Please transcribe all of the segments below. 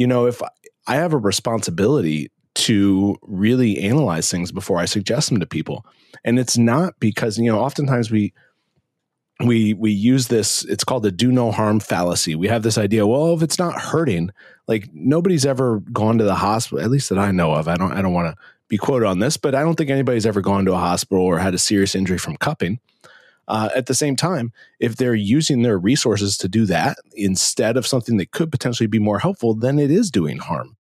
you know, if I have a responsibility to really analyze things before I suggest them to people. And it's not because, you know, oftentimes we we we use this it's called the do no harm fallacy. We have this idea, well, if it's not hurting, like nobody's ever gone to the hospital, at least that I know of. I don't I don't want to be quoted on this, but I don't think anybody's ever gone to a hospital or had a serious injury from cupping. Uh, at the same time, if they're using their resources to do that instead of something that could potentially be more helpful, then it is doing harm.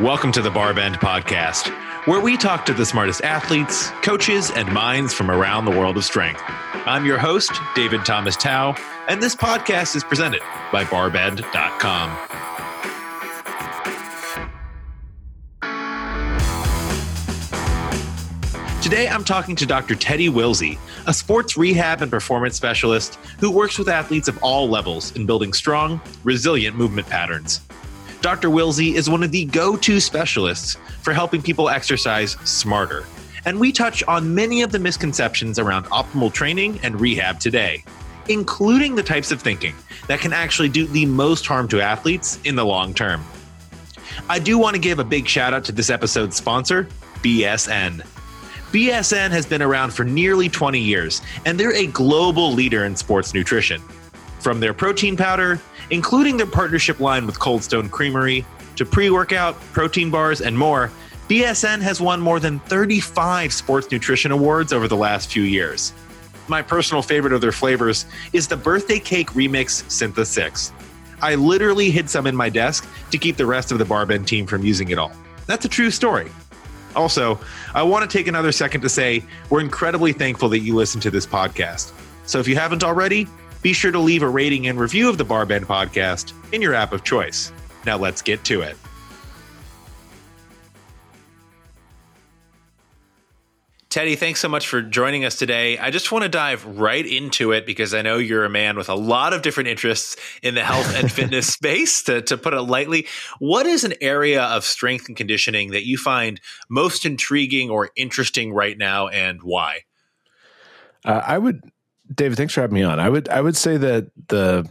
Welcome to the Barbend Podcast, where we talk to the smartest athletes, coaches, and minds from around the world of strength. I'm your host, David Thomas Tao, and this podcast is presented by barbend.com. Today, I'm talking to Dr. Teddy Willsey, a sports rehab and performance specialist who works with athletes of all levels in building strong, resilient movement patterns. Dr. Willsey is one of the go to specialists for helping people exercise smarter. And we touch on many of the misconceptions around optimal training and rehab today, including the types of thinking that can actually do the most harm to athletes in the long term. I do want to give a big shout out to this episode's sponsor, BSN. BSN has been around for nearly 20 years, and they're a global leader in sports nutrition. From their protein powder, including their partnership line with Cold Stone Creamery, to pre workout, protein bars, and more, BSN has won more than 35 sports nutrition awards over the last few years. My personal favorite of their flavors is the birthday cake remix Syntha 6. I literally hid some in my desk to keep the rest of the Barbend team from using it all. That's a true story. Also, I want to take another second to say we're incredibly thankful that you listen to this podcast. So if you haven't already, be sure to leave a rating and review of the Barbend podcast in your app of choice. Now let's get to it. Teddy, thanks so much for joining us today. I just want to dive right into it because I know you're a man with a lot of different interests in the health and fitness space, to, to put it lightly. What is an area of strength and conditioning that you find most intriguing or interesting right now and why? Uh, I would, David, thanks for having me on. I would, I would say that the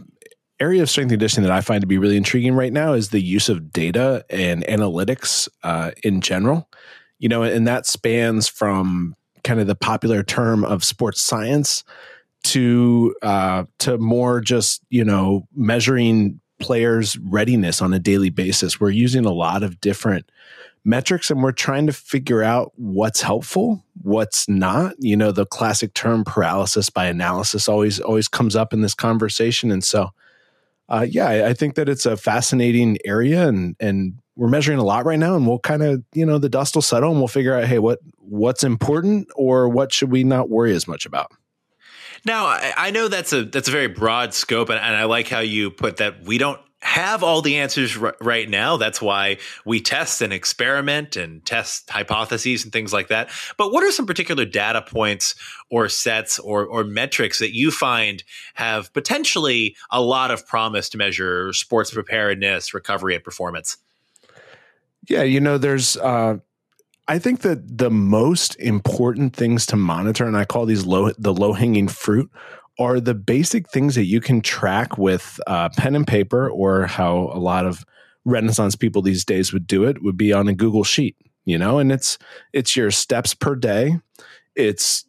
area of strength and conditioning that I find to be really intriguing right now is the use of data and analytics uh, in general you know, and that spans from kind of the popular term of sports science to uh, to more just you know measuring players' readiness on a daily basis. We're using a lot of different metrics and we're trying to figure out what's helpful, what's not. You know, the classic term paralysis by analysis always always comes up in this conversation, and so. Uh, yeah, I, I think that it's a fascinating area, and and we're measuring a lot right now and we'll kind of you know the dust will settle and we'll figure out hey what what's important or what should we not worry as much about now i know that's a that's a very broad scope and, and i like how you put that we don't have all the answers r- right now. That's why we test and experiment and test hypotheses and things like that. But what are some particular data points or sets or, or metrics that you find have potentially a lot of promise to measure sports preparedness, recovery, and performance? Yeah, you know, there's uh I think that the most important things to monitor, and I call these low the low hanging fruit, are the basic things that you can track with uh, pen and paper, or how a lot of Renaissance people these days would do it, would be on a Google sheet. You know, and it's it's your steps per day, it's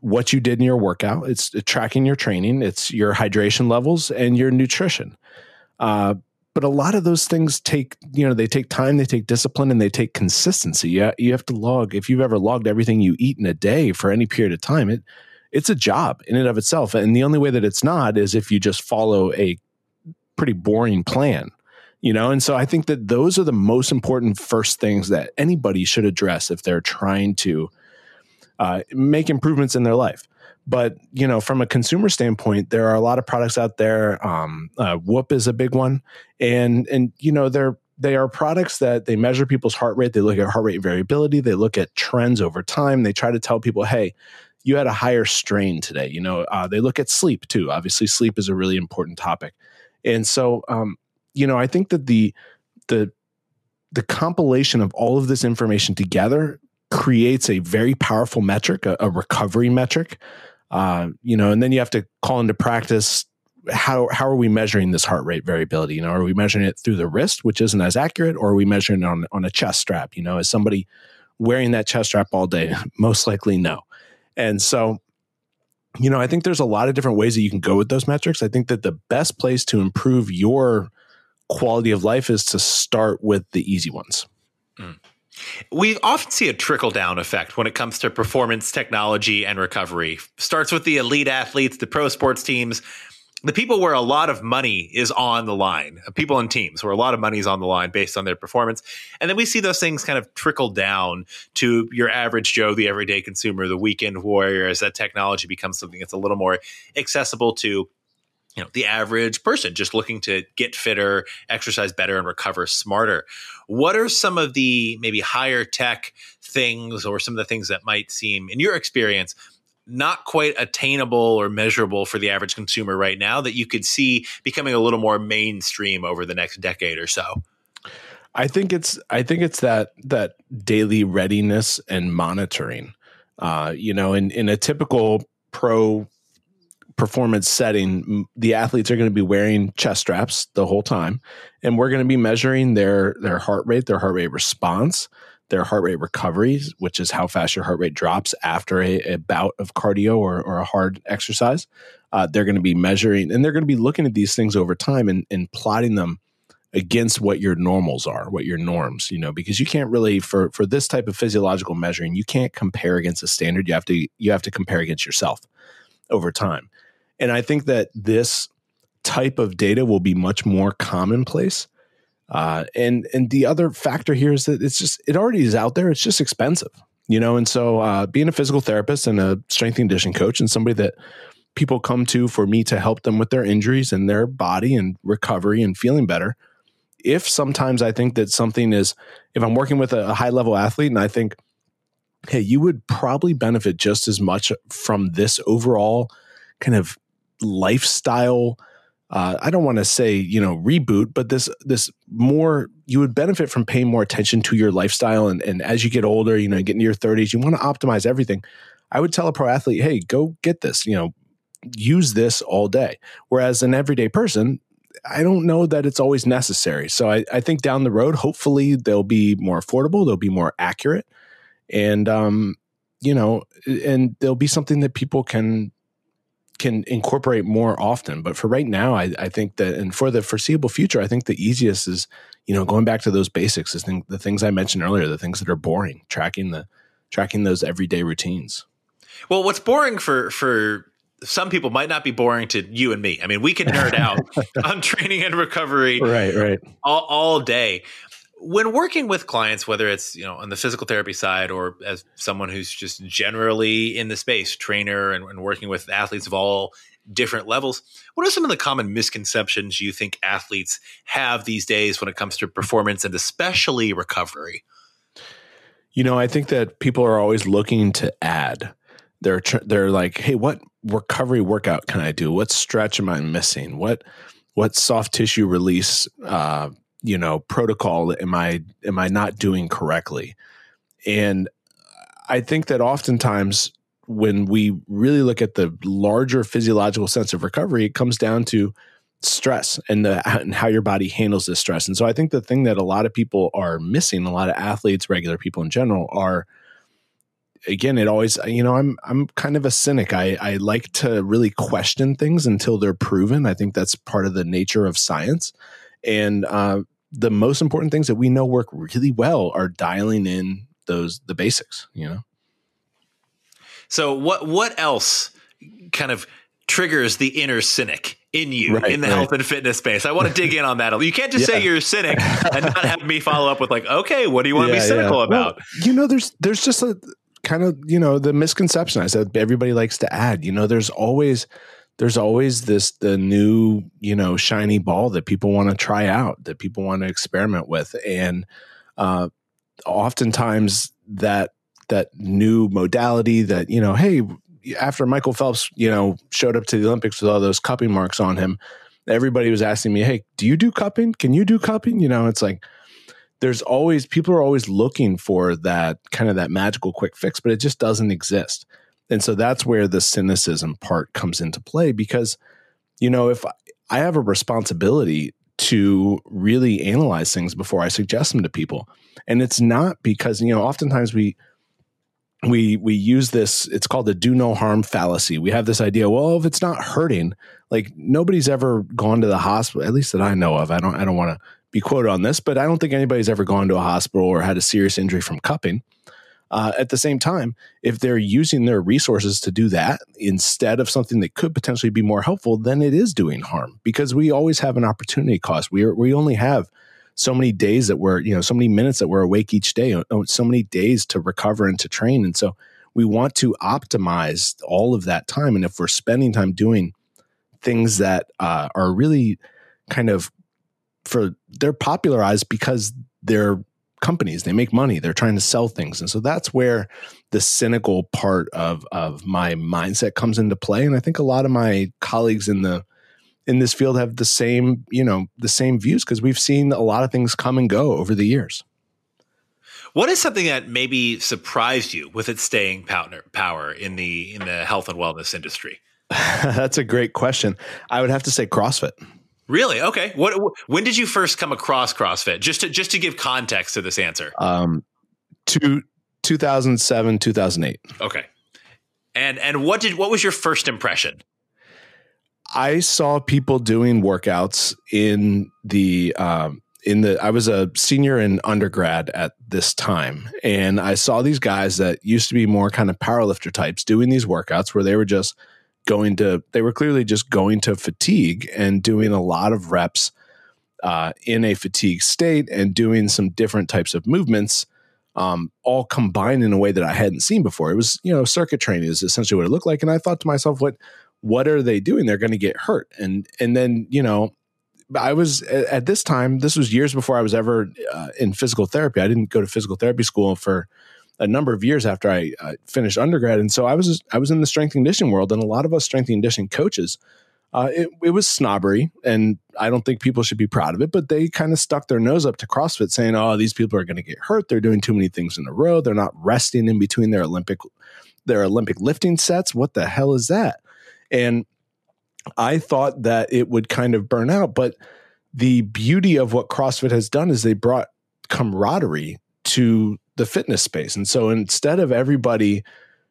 what you did in your workout, it's tracking your training, it's your hydration levels and your nutrition. Uh, but a lot of those things take you know they take time they take discipline and they take consistency. Yeah you have to log if you've ever logged everything you eat in a day for any period of time it it's a job in and of itself and the only way that it's not is if you just follow a pretty boring plan you know? And so i think that those are the most important first things that anybody should address if they're trying to uh, make improvements in their life but you know, from a consumer standpoint, there are a lot of products out there. Um, uh, Whoop is a big one, and and you know they're they are products that they measure people's heart rate. They look at heart rate variability. They look at trends over time. They try to tell people, hey, you had a higher strain today. You know, uh, they look at sleep too. Obviously, sleep is a really important topic, and so um, you know, I think that the the the compilation of all of this information together creates a very powerful metric, a, a recovery metric uh, you know, and then you have to call into practice how how are we measuring this heart rate variability? You know, are we measuring it through the wrist, which isn't as accurate, or are we measuring it on on a chest strap? You know, is somebody wearing that chest strap all day? Most likely, no. And so, you know, I think there's a lot of different ways that you can go with those metrics. I think that the best place to improve your quality of life is to start with the easy ones. Mm. We often see a trickle down effect when it comes to performance technology and recovery. Starts with the elite athletes, the pro sports teams, the people where a lot of money is on the line, uh, people and teams where a lot of money is on the line based on their performance. And then we see those things kind of trickle down to your average Joe, the everyday consumer, the weekend warrior, as that technology becomes something that's a little more accessible to you know the average person just looking to get fitter exercise better and recover smarter. What are some of the maybe higher tech things or some of the things that might seem in your experience not quite attainable or measurable for the average consumer right now that you could see becoming a little more mainstream over the next decade or so? I think it's i think it's that that daily readiness and monitoring. Uh, you know in in a typical pro performance setting, the athletes are going to be wearing chest straps the whole time, and we're going to be measuring their their heart rate, their heart rate response, their heart rate recovery, which is how fast your heart rate drops after a, a bout of cardio or, or a hard exercise. Uh, they're going to be measuring, and they're going to be looking at these things over time and, and plotting them against what your normals are, what your norms, you know, because you can't really for for this type of physiological measuring, you can't compare against a standard. You have to you have to compare against yourself over time. And I think that this type of data will be much more commonplace. Uh, and and the other factor here is that it's just it already is out there. It's just expensive, you know. And so, uh, being a physical therapist and a strength and conditioning coach, and somebody that people come to for me to help them with their injuries and their body and recovery and feeling better. If sometimes I think that something is, if I'm working with a, a high level athlete and I think, hey, you would probably benefit just as much from this overall kind of lifestyle uh, I don't want to say you know reboot, but this this more you would benefit from paying more attention to your lifestyle, and and as you get older, you know, get into your thirties, you want to optimize everything. I would tell a pro athlete, hey, go get this, you know, use this all day. Whereas an everyday person, I don't know that it's always necessary. So I, I think down the road, hopefully they'll be more affordable, they'll be more accurate, and um, you know, and there'll be something that people can can incorporate more often. But for right now, I, I, think that, and for the foreseeable future, I think the easiest is, you know, going back to those basics, is thing, the things I mentioned earlier, the things that are boring, tracking the tracking those everyday routines. Well, what's boring for for some people might not be boring to you and me. I mean, we can nerd out on training and recovery, right, right, all, all day when working with clients whether it's you know on the physical therapy side or as someone who's just generally in the space trainer and, and, working with athletes of all different levels what are some of the common misconceptions you think athletes have these days when it comes to performance and especially recovery? You know i think that people are always looking to add. They're they're like hey what recovery workout can i do? What stretch am i missing? What what soft tissue release uh, you know protocol am i am i not doing correctly? And i think that oftentimes when we really look at the larger physiological sense of recovery it comes down to stress and the and how your body handles this stress. And so i think the thing that a lot of people are missing a lot of athletes regular people in general are again it always you know i'm i'm kind of a cynic. I i like to really question things until they're proven. I think that's part of the nature of science and uh, the most important things that we know work really well are dialing in those the basics. You know. So what what else kind of triggers the inner cynic in you right, in the right. health and fitness space. I want to dig in on that. You can't just yeah. say you're a cynic and not have me follow up with like, okay, what do you want yeah, to be cynical yeah. about? Well, you know, there's there's just a kind of you know the misconception I said everybody likes to add. You know, there's always there's always this the new you know shiny ball that people want to try out that people want to experiment with. And uh, oftentimes that that new modality that you know hey after michael phelps you know showed up to the olympics with all those cupping marks on him everybody was asking me hey do you do cupping? Can you do cupping? You know it's like there's always people are always looking for that kind of that magical quick fix but it just doesn't exist and so that's where the cynicism part comes into play because you know if I have a responsibility to really analyze things before I suggest them to people. And it's not because, you know, oftentimes we we we use this it's called the do no harm fallacy. We have this idea, well, if it's not hurting, like nobody's ever gone to the hospital, at least that I know of. I don't I don't want to be quoted on this, but I don't think anybody's ever gone to a hospital or had a serious injury from cupping. Uh, at the same time, if they're using their resources to do that instead of something that could potentially be more helpful, then it is doing harm because we always have an opportunity cost. We are, we only have so many days that we're you know so many minutes that we're awake each day, uh, so many days to recover and to train, and so we want to optimize all of that time. And if we're spending time doing things that uh, are really kind of for they're popularized because they're companies. They make money. They're trying to sell things. And so that's where the cynical part of of my mindset comes into play. And i think a lot of my colleagues in the in this field have the same you know the same views because we've seen a lot of things come and go over the years. What is something that maybe surprised you with its staying power in the in the health and wellness industry? That's a great question. I would have to say crossfit Really? Okay. What? When did you first come across CrossFit? Just to just to give context to this answer. Um, to 2007, 2008. Okay. And and what did what was your first impression? I saw people doing workouts in the um, in the I was a senior in undergrad at this time and I saw these guys that used to be more kind of powerlifter types doing these workouts where they were just going to they were clearly just going to fatigue and doing a lot of reps uh, in a fatigue state and doing some different types of movements um, all combined in a way that I hadn't seen before. It was, you know, circuit training is essentially what it looked like. And I thought to myself, what what are they doing? They're going to get hurt. And and then, you know, I was at this time, this was years before I was ever uh, in physical therapy. I didn't go to physical therapy school for a number of years after I uh, finished undergrad, and so I was I was in the strength and conditioning world, and a lot of us strength and conditioning coaches. Uh, it, it was snobbery, and I don't think people should be proud of it. But they kind of stuck their nose up to CrossFit, saying, "Oh, these people are going to get hurt. They're doing too many things in a row. They're not resting in between their Olympic their Olympic lifting sets. What the hell is that?" And I thought that it would kind of burn out, but the beauty of what CrossFit has done is they brought camaraderie to the fitness space. And so instead of everybody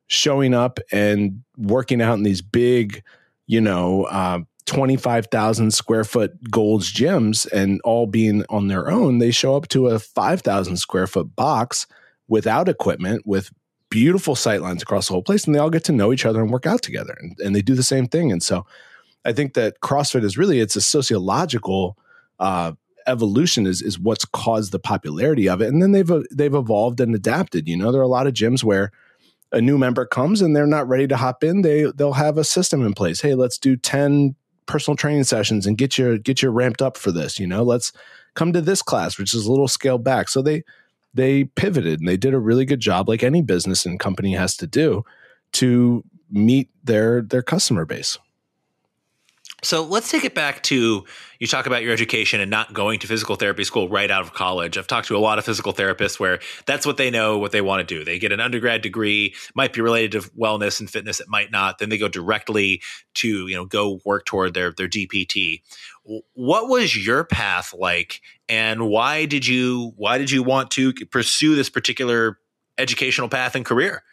showing up and working out in these big, you know, uh, 25,000 square foot Gold's gyms and all being on their own, they show up to a 5,000 square foot box without equipment with beautiful sight lines across the whole place and they all get to know each other and work out together and, and they do the same thing. And so I think that CrossFit is really, it's a sociological uh, evolution is is what's caused the popularity of it. And then they've they've evolved and adapted. You know, there are a lot of gyms where a new member comes and they're not ready to hop in. They they'll have a system in place. Hey, let's do ten personal training sessions and get you get you ramped up for this. You know, let's come to this class, which is a little scaled back. So they they pivoted and they did a really good job, like any business and company has to do, to meet their their customer base. So let's take it back to you talk about your education and not going to physical therapy school right out of college. I've talked to a lot of physical therapists where that's what they know, what they want to do. They get an undergrad degree, might be related to wellness and fitness, it might not. Then they go directly to, you know, go work toward their their DPT. What was your path like and why did you why did you want to pursue this particular educational path and career?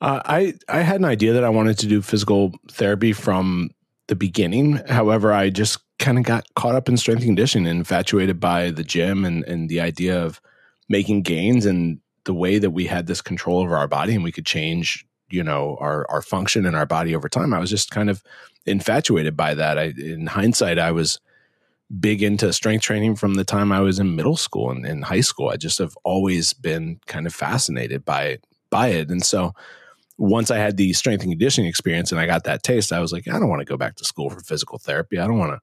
Uh, I I had an idea that I wanted to do physical therapy from the beginning. However, I just kind of got caught up in strength and conditioning infatuated by the gym and, and the idea of making gains and the way that we had this control over our body and we could change, you know, our, our function in our body over time. I was just kind of infatuated by that. I, in hindsight, I was big into strength training from the time I was in middle school and in high school. I just have always been kind of fascinated by, by it. And so, once I had the strength and conditioning experience and I got that taste, I was like, I don't want to go back to school for physical therapy. I don't want to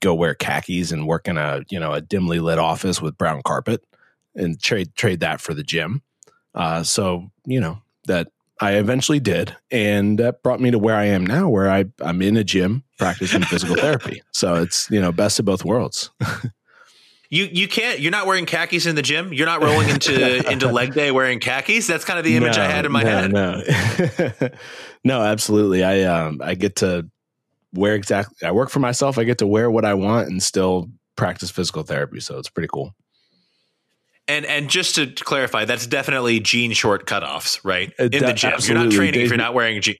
go wear khakis and work in a you know a dimly lit office with brown carpet and trade trade that for the gym. Uh, so you know that I eventually did, and that brought me to where I am now, where I I'm in a gym practicing physical therapy. So it's you know best of both worlds. You you can't. You're not wearing khakis in the gym. You're not rolling into into leg day wearing khakis. That's kind of the image no, I had in my no, head. No, no, absolutely. I um I get to wear exactly. I work for myself. I get to wear what I want and still practice physical therapy. So it's pretty cool. And and just to clarify, that's definitely jean short cutoffs, right? In the gym, absolutely. you're not training Daisy, if you're not wearing jeans.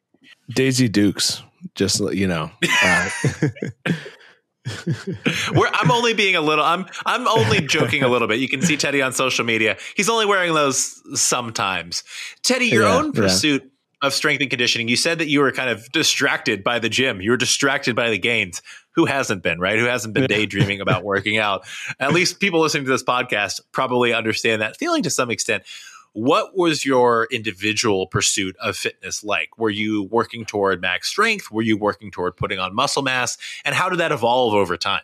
Daisy Dukes, just you know. Uh, I'm only being a little. I'm I'm only joking a little bit. You can see Teddy on social media. He's only wearing those sometimes. Teddy, your yeah, own pursuit yeah. of strength and conditioning. You said that you were kind of distracted by the gym. You were distracted by the gains who hasn't been, right? Who hasn't been daydreaming about working out? At least people listening to this podcast probably understand that feeling to some extent. What was your individual pursuit of fitness like? Were you working toward max strength? Were you working toward putting on muscle mass? And how did that evolve over time?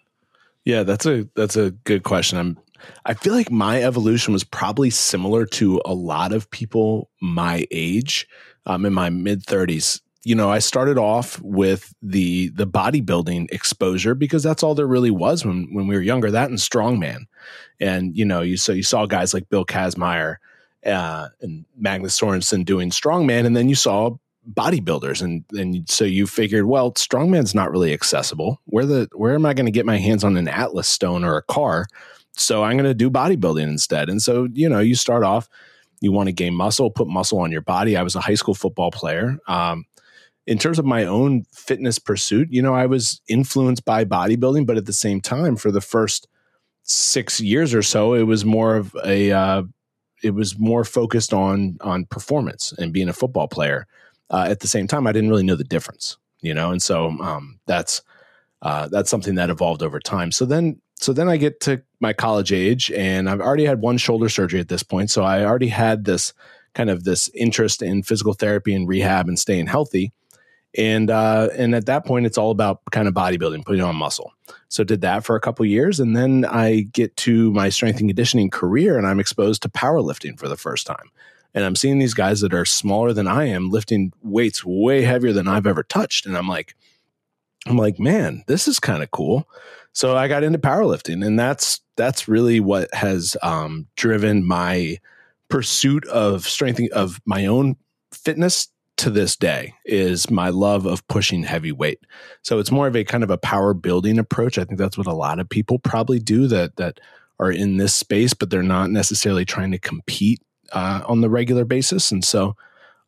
Yeah, that's a that's a good question. I'm I feel like my evolution was probably similar to a lot of people my age, um, in my mid 30s you know, I started off with the the bodybuilding exposure because that's all there really was when when we were younger. That and strongman, and you know, you so you saw guys like Bill Kazmaier uh, and Magnus Sorensen doing strongman, and then you saw bodybuilders, and and so you figured, well, strongman's not really accessible. Where the where am I going to get my hands on an Atlas stone or a car? So I'm going to do bodybuilding instead. And so you know, you start off. You want to gain muscle, put muscle on your body. I was a high school football player. Um, in terms of my own fitness pursuit, you know, I was influenced by bodybuilding, but at the same time, for the first six years or so, it was more of a, uh, it was more focused on on performance and being a football player. Uh, at the same time, I didn't really know the difference, you know, and so um, that's uh, that's something that evolved over time. So then, so then I get to my college age, and I've already had one shoulder surgery at this point, so I already had this kind of this interest in physical therapy and rehab and staying healthy and uh, and at that point it's all about kind of bodybuilding putting on muscle. So did that for a couple years and then i get to my strength and conditioning career and i'm exposed to powerlifting for the first time. And i'm seeing these guys that are smaller than i am lifting weights way heavier than i've ever touched and i'm like i'm like man this is kind of cool. So i got into powerlifting and that's that's really what has um, driven my pursuit of strength of my own fitness to this day is my love of pushing heavy weight. So it's more of a kind of a power building approach. I think that's what a lot of people probably do that that are in this space, but they're not necessarily trying to compete uh, on the regular basis. And so,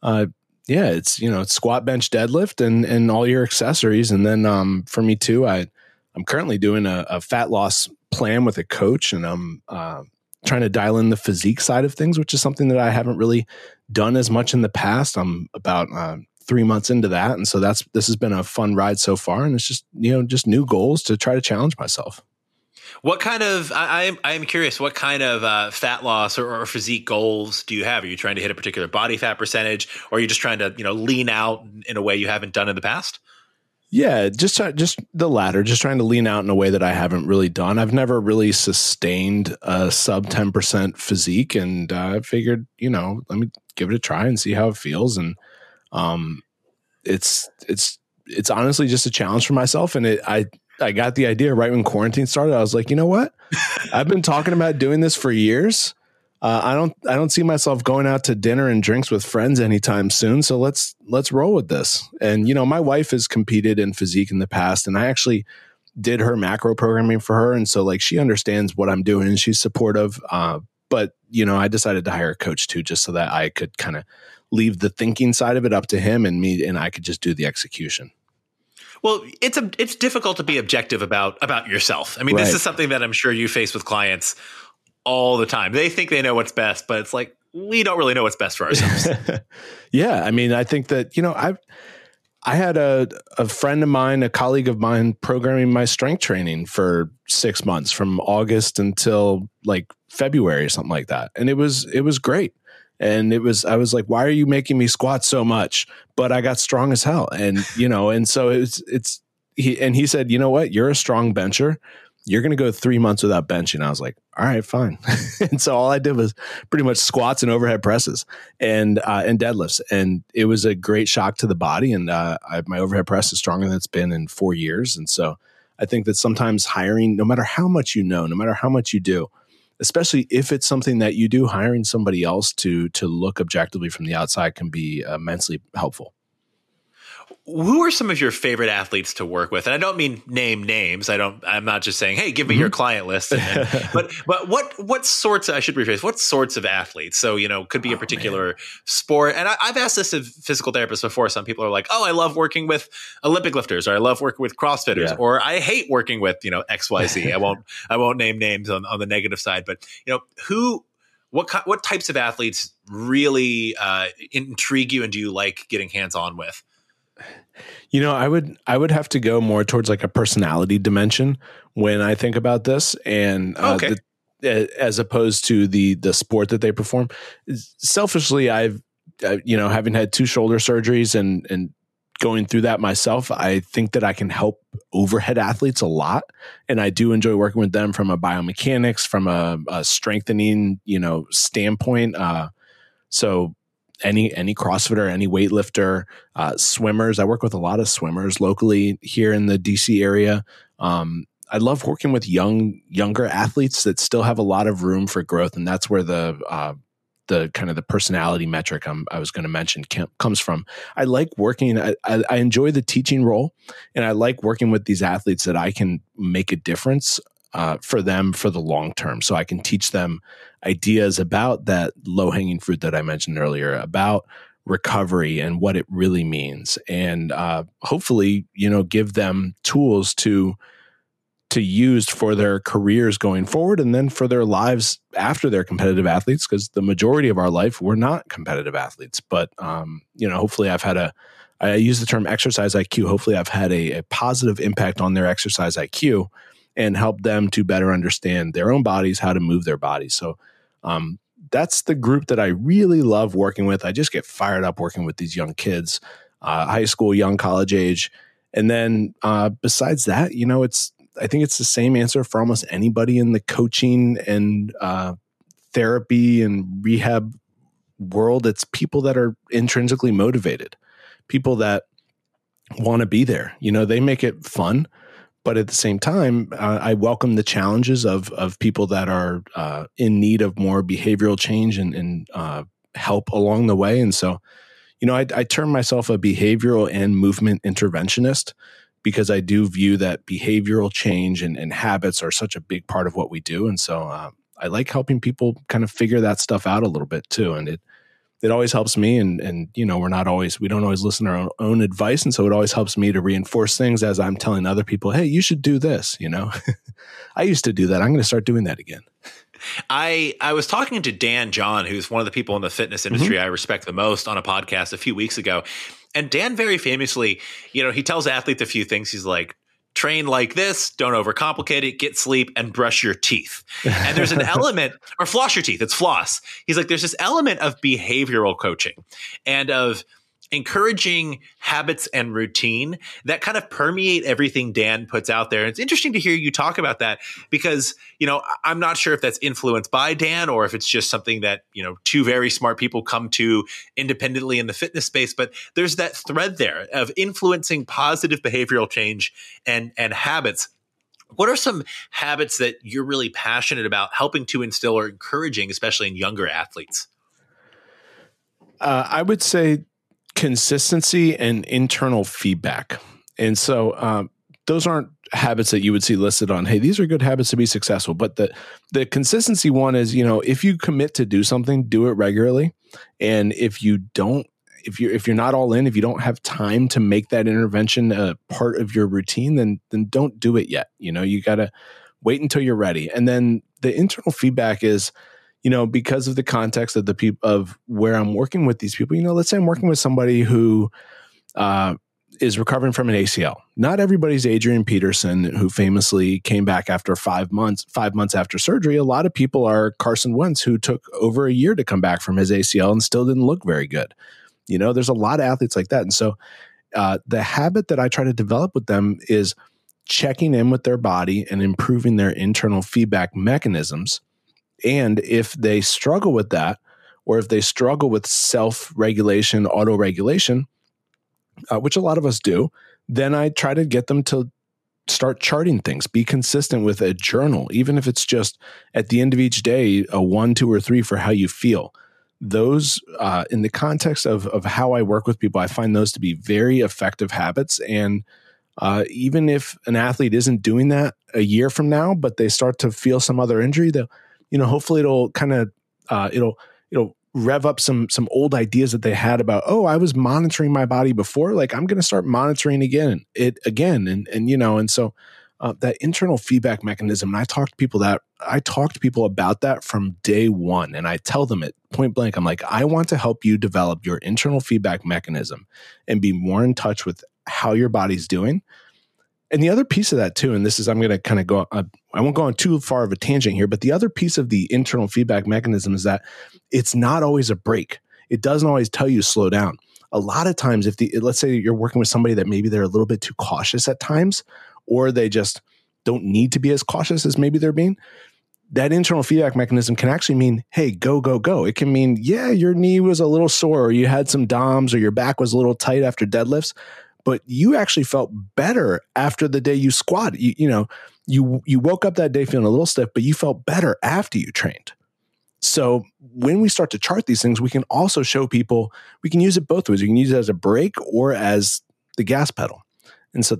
uh, yeah, it's you know it's squat, bench, deadlift, and and all your accessories. And then um, for me too, I I'm currently doing a, a fat loss plan with a coach, and I'm uh, trying to dial in the physique side of things, which is something that I haven't really done as much in the past. I'm about uh, three months into that, and so that's this has been a fun ride so far. And it's just you know just new goals to try to challenge myself. What kind of I, am I'm curious. What kind of uh, fat loss or, or, physique goals do you have? Are you trying to hit a particular body fat percentage, or are you just trying to you know lean out in a way you haven't done in the past? Yeah, just just the latter, just trying to lean out in a way that I haven't really done. I've never really sustained a sub ten percent physique, and uh, I figured, you know, let me give it a try and see how it feels. And um, it's it's it's honestly just a challenge for myself, and it I I got the idea right when quarantine started. I was like, you know what, I've been talking about doing this for years uh, I don't I don't see myself going out to dinner and drinks with friends anytime soon. So let's let's roll with this. And you know, my wife has competed in physique in the past, and I actually did her macro programming for her, and so like she understands what I'm doing and she's supportive. Uh, but you know, I decided to hire a coach too, just so that I could kind of leave the thinking side of it up to him and me, and I could just do the execution. Well, it's a it's difficult to be objective about about yourself. I mean, right. this is something that I'm sure you face with clients all the time. They think they know what's best, but it's like we don't really know what's best for ourselves. yeah, I mean, I think that you know, I I had a a friend of mine, a colleague of mine, programming my strength training for six months from August until like February or something like that, and it was it was great. And it was I was like, why are you making me squat so much? But I got strong as hell, and you know, and so it's it's he and he said, you know what, you're a strong bencher you're going to go three months without benching. I was like, all right, fine. and so all I did was pretty much squats and overhead presses and uh, and deadlifts, and it was a great shock to the body. And uh, I, my overhead press is stronger than it's been in four years. And so I think that sometimes hiring, no matter how much you know, no matter how much you do, especially if it's something that you do, hiring somebody else to to look objectively from the outside can be immensely helpful. Who are some of your favorite athletes to work with? And I don't mean name names. I don't. I'm not just saying, "Hey, give me mm-hmm. your client list." And, and, but but what what sorts? I should rephrase. What sorts of athletes? So you know, could be oh, a particular man. sport. And I, have asked this of physical therapists before. Some people are like, "Oh, I love working with Olympic lifters," or "I love working with CrossFitters," yeah. or "I hate working with you know X Y Z." I won't I won't name names on on the negative side, but you know who what what types of athletes really uh, intrigue you and do you like getting hands on with? You know, I would I would have to go more towards like a personality dimension when I think about this, and uh, okay. the, as opposed to the the sport that they perform. Selfishly, I've uh, you know having had two shoulder surgeries and and going through that myself, I think that I can help overhead athletes a lot, and I do enjoy working with them from a biomechanics, from a, a strengthening you know standpoint. Uh, so any any CrossFitter, any weightlifter, uh, swimmers. I work with a lot of swimmers locally here in the DC area. Um, I love working with young younger athletes that still have a lot of room for growth, and that's where the uh, the kind of the personality metric I'm, i was going to mention comes from. I like working. I, I, I enjoy the teaching role, and I like working with these athletes that I can make a difference uh, for them for the long term. So I can teach them ideas about that low hanging fruit that I mentioned earlier, about recovery and what it really means, and uh, hopefully, you know, give them tools to to use for their careers going forward and then for their lives after they're competitive athletes because the majority of our life we're not competitive athletes. But um, you know hopefully i've had a i use the term exercise iq hopefully i've had a, a positive impact on their exercise iq and help them to better understand their own bodies, how to move their bodies. So um, that's the group that I really love working with. I just get fired up working with these young kids, uh, high school, young college age. And then uh, besides that, you know, it's I think it's the same answer for almost anybody in the coaching and uh, therapy and rehab world. It's people that are intrinsically motivated, people that want to be there. You know, they make it fun but at the same time, uh, I welcome the challenges of of people that are uh, in need of more behavioral change and, and uh, help along the way. And so, you know, I, I term myself a behavioral and movement interventionist because I do view that behavioral change and, and habits are such a big part of what we do. And so, uh, I like helping people kind of figure that stuff out a little bit too. And it it always helps me and and you know we're not always we don't always listen to our own, own, advice and so it always helps me to reinforce things as i'm telling other people hey you should do this you know i used to do that i'm going to start doing that again I I was talking to Dan John, who's one of the people in the fitness mm-hmm. industry mm-hmm. I respect the most, on a podcast a few weeks ago, and Dan very famously, you know, he tells athletes a few things. He's like, train like this, don't overcomplicate it, get sleep and brush your teeth. And there's an element, or floss your teeth, it's floss. He's like, there's this element of behavioral coaching and of encouraging habits and routine that kind of permeate everything Dan puts out there. And it's interesting to hear you talk about that because, you know, I'm not sure if that's influenced by Dan or if it's just something that, you know, two very smart people come to independently in the fitness space, but there's that thread there of influencing positive behavioral change and and habits what are some habits that you're really passionate about helping to instill or encouraging, especially in younger athletes? Uh, I would say consistency and internal feedback. And so um, those aren't habits that you would see listed on hey these are good habits to be successful. But the the consistency one is you know if you commit to do something do it regularly. And if you don't if you're if you're not all in if you don't have time to make that intervention a part of your routine then then don't do it yet. You know you got to wait until you're ready. And then the internal feedback is you know, because of the context of the people of where I'm working with these people, you know, let's say I'm working with somebody who uh, is recovering from an ACL. Not everybody's Adrian Peterson, who famously came back after five months, five months after surgery. A lot of people are Carson Wentz, who took over a year to come back from his ACL and still didn't look very good. You know, there's a lot of athletes like that. And so uh, the habit that I try to develop with them is checking in with their body and improving their internal feedback mechanisms and if they struggle with that, or if they struggle with self regulation, auto regulation, uh, which a lot of us do, then I try to get them to start charting things, be consistent with a journal, even if it's just at the end of each day, a one, two, or three for how you feel. those uh, in the context of of how I work with people, I find those to be very effective habits. And uh, even if an athlete isn't doing that a year from now, but they start to feel some other injury, that you know, hopefully it'll kind of uh, it'll it'll rev up some some old ideas that they had about oh i was monitoring my body before like i'm going to start monitoring again it again and and you know and so uh, that internal feedback mechanism. And I talk to people that I talk to people about that from day one, and I tell them it point blank. I'm like, I want to help you develop your internal feedback mechanism and be more in touch with how your body's doing. And the other piece of that too, and this is I'm going to kind of go. Uh, I won't go on too far of a tangent here, but the other piece of the internal feedback mechanism is that it's not always a brake. It doesn't always tell you slow down. A lot of times, if the let's say you're working with somebody that maybe they're a little bit too cautious at times, or they just don't need to be as cautious as maybe they're being, that internal feedback mechanism can actually mean, hey, go, go, go. It can mean, yeah, your knee was a little sore, or you had some DOMs, or your back was a little tight after deadlifts, but you actually felt better after the day you squat. You, you know, you you woke up that day feeling a little stiff, but you felt better after you trained. So when we start to chart these things, we can also show people we can use it both ways. We can use it as a brake or as the gas pedal. And so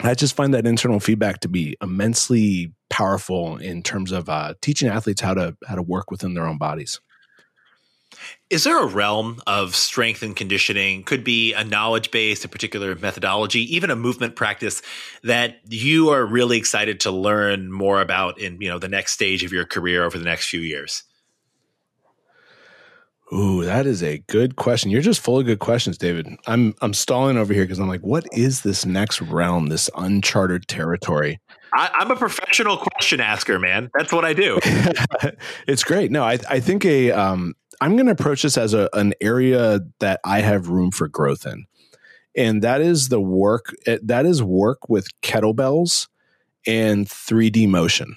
I just find that internal feedback to be immensely powerful in terms of uh, teaching athletes how to how to work within their own bodies. Is there a realm of strength and conditioning, could be a knowledge base, a particular methodology, even a movement practice that you are really excited to learn more about in you know the next stage of your career over the next few years? Ooh, that is a good question. You're just full of good questions, David. I'm I'm stalling over here because I'm like, what is this next realm, this uncharted territory? I, am a professional question asker, man. That's what I do. it's great. No, I I think a um I'm going to approach this as a an area that I have room for growth in, and that is the work. Eh, that is work with kettlebells and 3D motion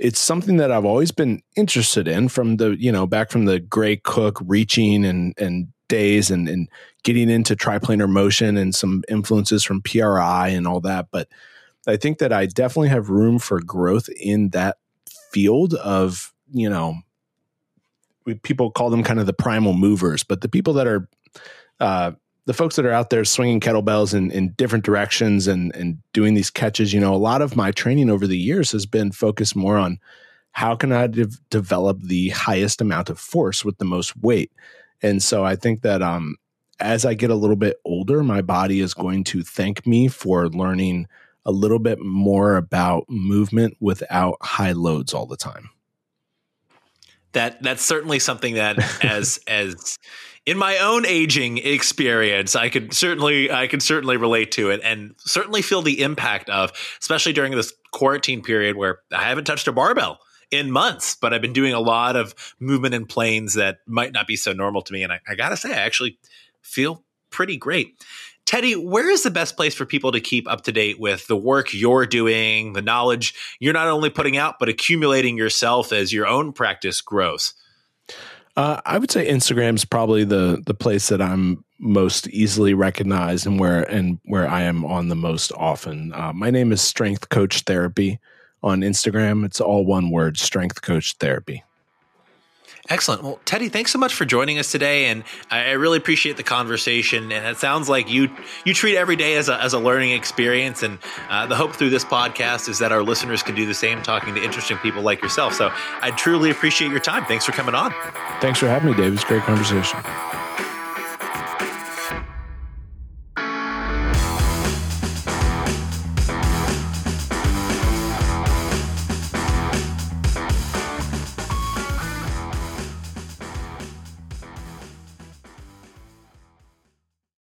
it's something that I've always been interested in from the, you know, back from the Gray Cook reaching and, and days and, and getting into triplanar motion and some influences from PRI and all that. But I think that I definitely have room for growth in that field of, you know, people call them kind of the primal movers, but the people that are, uh, the folks that are out there swinging kettlebells in, in different directions and, and doing these catches, you know, a lot of my training over the years has been focused more on how can I de- develop the highest amount of force with the most weight. And so I think that um, as I get a little bit older, my body is going to thank me for learning a little bit more about movement without high loads all the time. That that's certainly something that as as in my own aging experience, I could certainly I could certainly relate to it and certainly feel the impact of, especially during this quarantine period where I haven't touched a barbell in months, but I've been doing a lot of movement in planes that might not be so normal to me. And I, I gotta say, I actually feel pretty great. Teddy, where is the best place for people to keep up to date with the work you're doing, the knowledge you're not only putting out, but accumulating yourself as your own practice grows? Uh, I would say Instagram's probably the the place that I'm most easily recognized and where and where I am on the most often. Uh, my name is Strength Coach Therapy on Instagram. It's all one word, Strength Coach Therapy. Excellent. Well, Teddy, thanks so much for joining us today, and I really appreciate the conversation. And it sounds like you you treat every day as a, as a learning experience. And uh, the hope through this podcast is that our listeners can do the same, talking to interesting people like yourself. So I truly appreciate your time. Thanks for coming on. Thanks for having me, Dave. It's great conversation.